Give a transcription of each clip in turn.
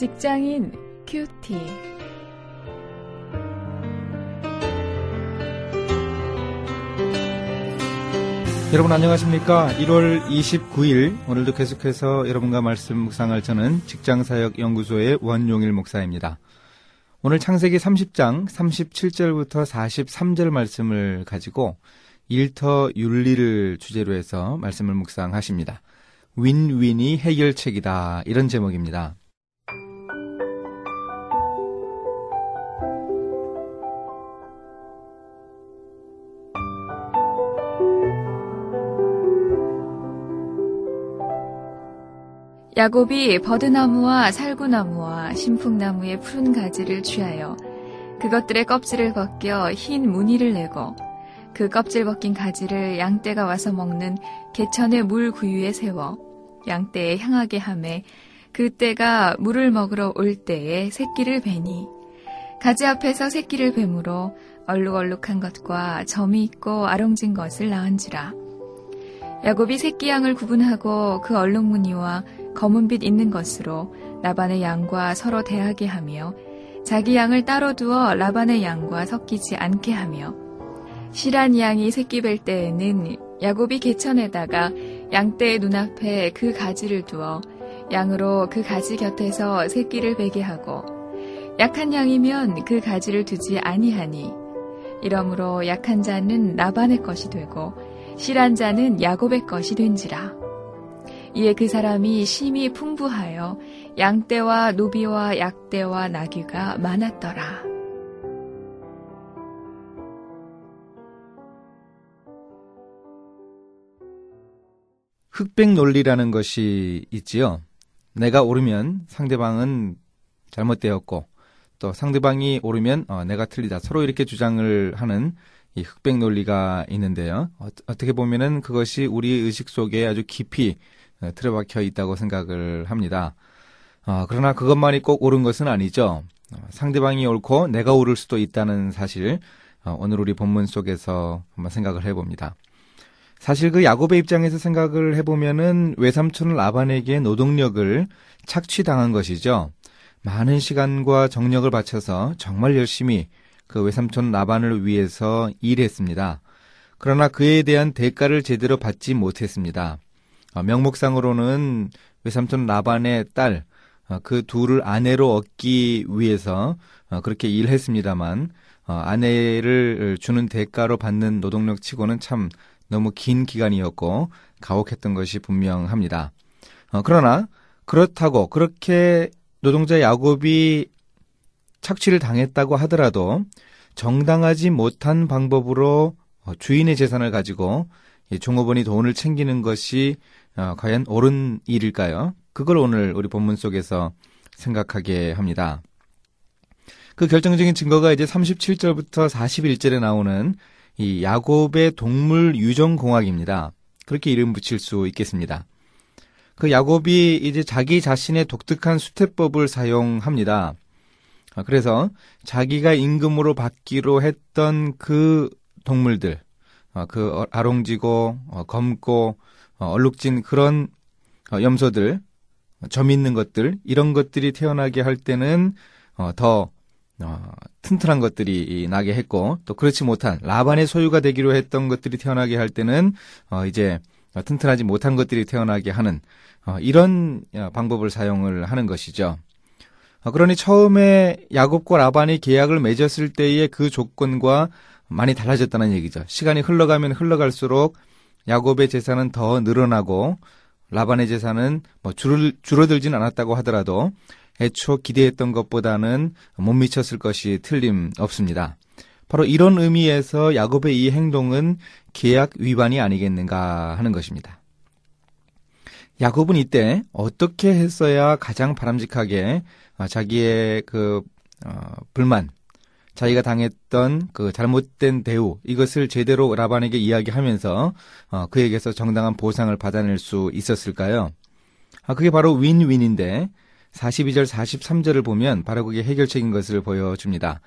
직장인 큐티. 여러분 안녕하십니까? 1월 29일 오늘도 계속해서 여러분과 말씀 묵상할 저는 직장사역연구소의 원용일 목사입니다. 오늘 창세기 30장 37절부터 43절 말씀을 가지고 일터 윤리를 주제로 해서 말씀을 묵상하십니다. 윈윈이 해결책이다 이런 제목입니다. 야곱이 버드나무와 살구나무와 신풍나무의 푸른 가지를 취하여 그것들의 껍질을 벗겨 흰 무늬를 내고 그 껍질 벗긴 가지를 양떼가 와서 먹는 개천의 물 구유에 세워 양떼에 향하게 함에 그 떼가 물을 먹으러 올 때에 새끼를 베니 가지 앞에서 새끼를 뱀으로 얼룩얼룩한 것과 점이 있고 아롱진 것을 낳은지라. 야곱이 새끼 양을 구분하고 그 얼룩무늬와 검은빛 있는 것으로 라반의 양과 서로 대하게 하며 자기 양을 따로 두어 라반의 양과 섞이지 않게 하며 실한 양이 새끼 뵐 때에는 야곱이 개천에다가 양떼의 눈앞에 그 가지를 두어 양으로 그 가지 곁에서 새끼를 베게 하고 약한 양이면 그 가지를 두지 아니하니 이러므로 약한 자는 라반의 것이 되고 실한 자는 야곱의 것이 된지라. 이에 그 사람이 심히 풍부하여 양떼와 노비와 약떼와 나귀가 많았더라. 흑백 논리라는 것이 있지요. 내가 오르면 상대방은 잘못되었고 또 상대방이 오르면 어, 내가 틀리다. 서로 이렇게 주장을 하는 이 흑백 논리가 있는데요. 어, 떻게 보면은 그것이 우리 의식 속에 아주 깊이 어, 틀어박혀 있다고 생각을 합니다. 어, 그러나 그것만이 꼭 옳은 것은 아니죠. 어, 상대방이 옳고 내가 옳을 수도 있다는 사실 어, 오늘 우리 본문 속에서 한번 생각을 해봅니다. 사실 그 야곱의 입장에서 생각을 해보면은 외삼촌 라반에게 노동력을 착취당한 것이죠. 많은 시간과 정력을 바쳐서 정말 열심히 그 외삼촌 라반을 위해서 일했습니다. 그러나 그에 대한 대가를 제대로 받지 못했습니다. 어, 명목상으로는 외삼촌 라반의 딸, 어, 그 둘을 아내로 얻기 위해서 어, 그렇게 일했습니다만, 아내를 주는 대가로 받는 노동력 치고는 참 너무 긴 기간이었고 가혹했던 것이 분명합니다. 어, 그러나 그렇다고 그렇게 노동자 야곱이 착취를 당했다고 하더라도 정당하지 못한 방법으로 어, 주인의 재산을 가지고 종업원이 돈을 챙기는 것이 어, 과연 옳은 일일까요? 그걸 오늘 우리 본문 속에서 생각하게 합니다. 그 결정적인 증거가 이제 37절부터 41절에 나오는 이 야곱의 동물 유전 공학입니다. 그렇게 이름 붙일 수 있겠습니다. 그 야곱이 이제 자기 자신의 독특한 수태법을 사용합니다. 아, 그래서 자기가 임금으로 받기로 했던 그 동물들, 아, 그 아롱지고 어, 검고 어, 얼룩진 그런 어, 염소들, 점 있는 것들 이런 것들이 태어나게 할 때는 더 어, 튼튼한 것들이 나게 했고 또 그렇지 못한 라반의 소유가 되기로 했던 것들이 태어나게 할 때는 어, 이제 튼튼하지 못한 것들이 태어나게 하는 어, 이런 어, 방법을 사용을 하는 것이죠. 어, 그러니 처음에 야곱과 라반이 계약을 맺었을 때의 그 조건과 많이 달라졌다는 얘기죠. 시간이 흘러가면 흘러갈수록 야곱의 재산은 더 늘어나고 라반의 재산은 뭐 줄, 줄어들진 않았다고 하더라도 애초 기대했던 것보다는 못 미쳤을 것이 틀림없습니다. 바로 이런 의미에서 야곱의 이 행동은 계약 위반이 아니겠는가 하는 것입니다. 야곱은 이때 어떻게 했어야 가장 바람직하게 자기의 그 어, 불만, 자기가 당했던 그 잘못된 대우 이것을 제대로 라반에게 이야기하면서 어, 그에게서 정당한 보상을 받아낼 수 있었을까요? 아, 그게 바로 윈윈인데 42절 43절을 보면 바로 그게 해결책인 것을 보여줍니다.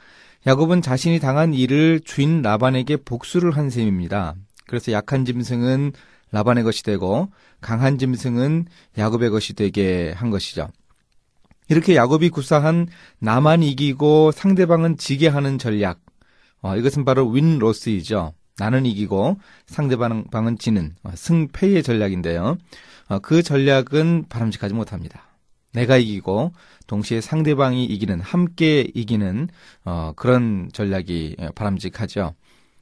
야곱은 자신이 당한 일을 주인 라반에게 복수를 한 셈입니다. 그래서 약한 짐승은 라반의 것이 되고 강한 짐승은 야곱의 것이 되게 한 것이죠. 이렇게 야곱이 구사한 나만 이기고 상대방은 지게 하는 전략. 어, 이것은 바로 윈로스이죠. 나는 이기고 상대방은 지는 어, 승패의 전략인데요. 어, 그 전략은 바람직하지 못합니다. 내가 이기고 동시에 상대방이 이기는 함께 이기는 어, 그런 전략이 바람직하죠.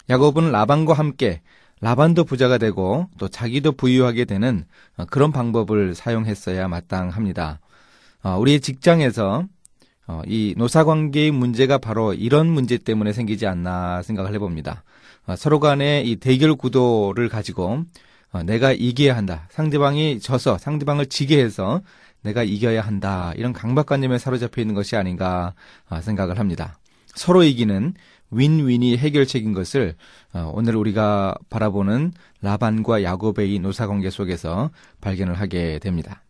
야곱은 라반과 함께 라반도 부자가 되고 또 자기도 부유하게 되는 어, 그런 방법을 사용했어야 마땅합니다. 어, 우리의 직장에서 어, 이 노사 관계의 문제가 바로 이런 문제 때문에 생기지 않나 생각을 해봅니다. 서로 간의 이 대결 구도를 가지고 내가 이겨야 한다. 상대방이 져서 상대방을 지게 해서 내가 이겨야 한다. 이런 강박관념에 사로잡혀 있는 것이 아닌가 생각을 합니다. 서로 이기는 윈윈이 해결책인 것을 어, 오늘 우리가 바라보는 라반과 야곱의 이 노사관계 속에서 발견을 하게 됩니다.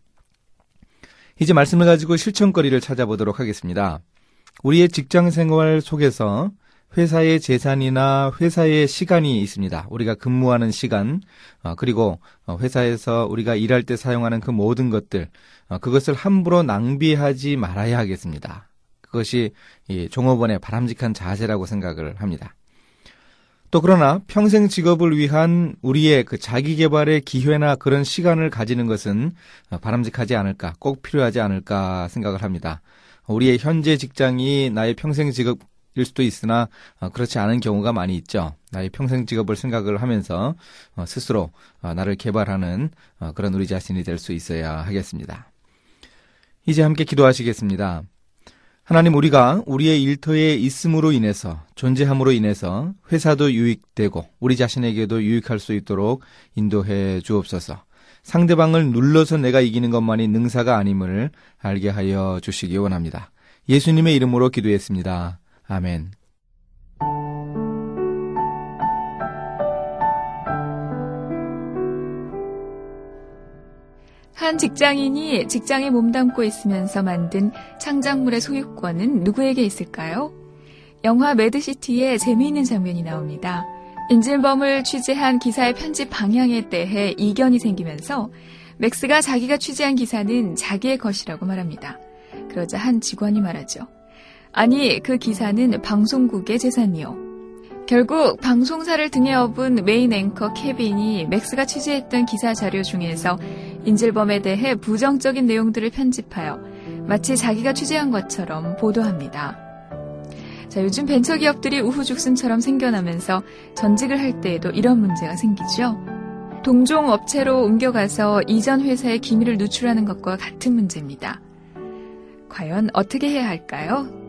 이제 말씀을 가지고 실천거리를 찾아보도록 하겠습니다. 우리의 직장 생활 속에서 회사의 재산이나 회사의 시간이 있습니다. 우리가 근무하는 시간, 어, 그리고 어, 회사에서 우리가 일할 때 사용하는 그 모든 것들, 그것을 함부로 낭비하지 말아야 하겠습니다. 그것이 종업원의 바람직한 자세라고 생각을 합니다. 또 그러나 평생 직업을 위한 우리의 그 자기 개발의 기회나 그런 시간을 가지는 것은 바람직하지 않을까, 꼭 필요하지 않을까 생각을 합니다. 우리의 현재 직장이 나의 평생 직업 일 수도 있으나 그렇지 않은 경우가 많이 있죠. 나의 평생 직업을 생각을 하면서 스스로 나를 개발하는 그런 우리 자신이 될 수 있어야 하겠습니다. 이제 함께 기도하시겠습니다. 하나님 우리가 우리의 일터에 있음으로 인해서 존재함으로 인해서 회사도 유익되고 우리 자신에게도 유익할 수 있도록 인도해 주옵소서. 상대방을 눌러서 내가 이기는 것만이 능사가 아님을 알게 하여 주시기 원합니다. 예수님의 이름으로 기도했습니다. 아멘. 한 직장인이 직장에 몸담고 있으면서 만든 창작물의 소유권은 누구에게 있을까요? 영화 매드시티에 재미있는 장면이 나옵니다. 인질범을 취재한 기사의 편집 방향에 대해 이견이 생기면서 맥스가 자기가 취재한 기사는 자기의 것이라고 말합니다. 그러자 한 직원이 말하죠. 아니, 그 기사는 방송국의 재산이요. 결국 방송사를 등에 업은 메인 앵커 케빈이 맥스가 취재했던 기사 자료 중에서 인질범에 대해 부정적인 내용들을 편집하여 마치 자기가 취재한 것처럼 보도합니다. 자, 요즘 벤처 기업들이 우후죽순처럼 생겨나면서 전직을 할 때에도 이런 문제가 생기죠. 동종 업체로 옮겨가서 이전 회사의 기밀을 누출하는 것과 같은 문제입니다. 과연 어떻게 해야 할까요?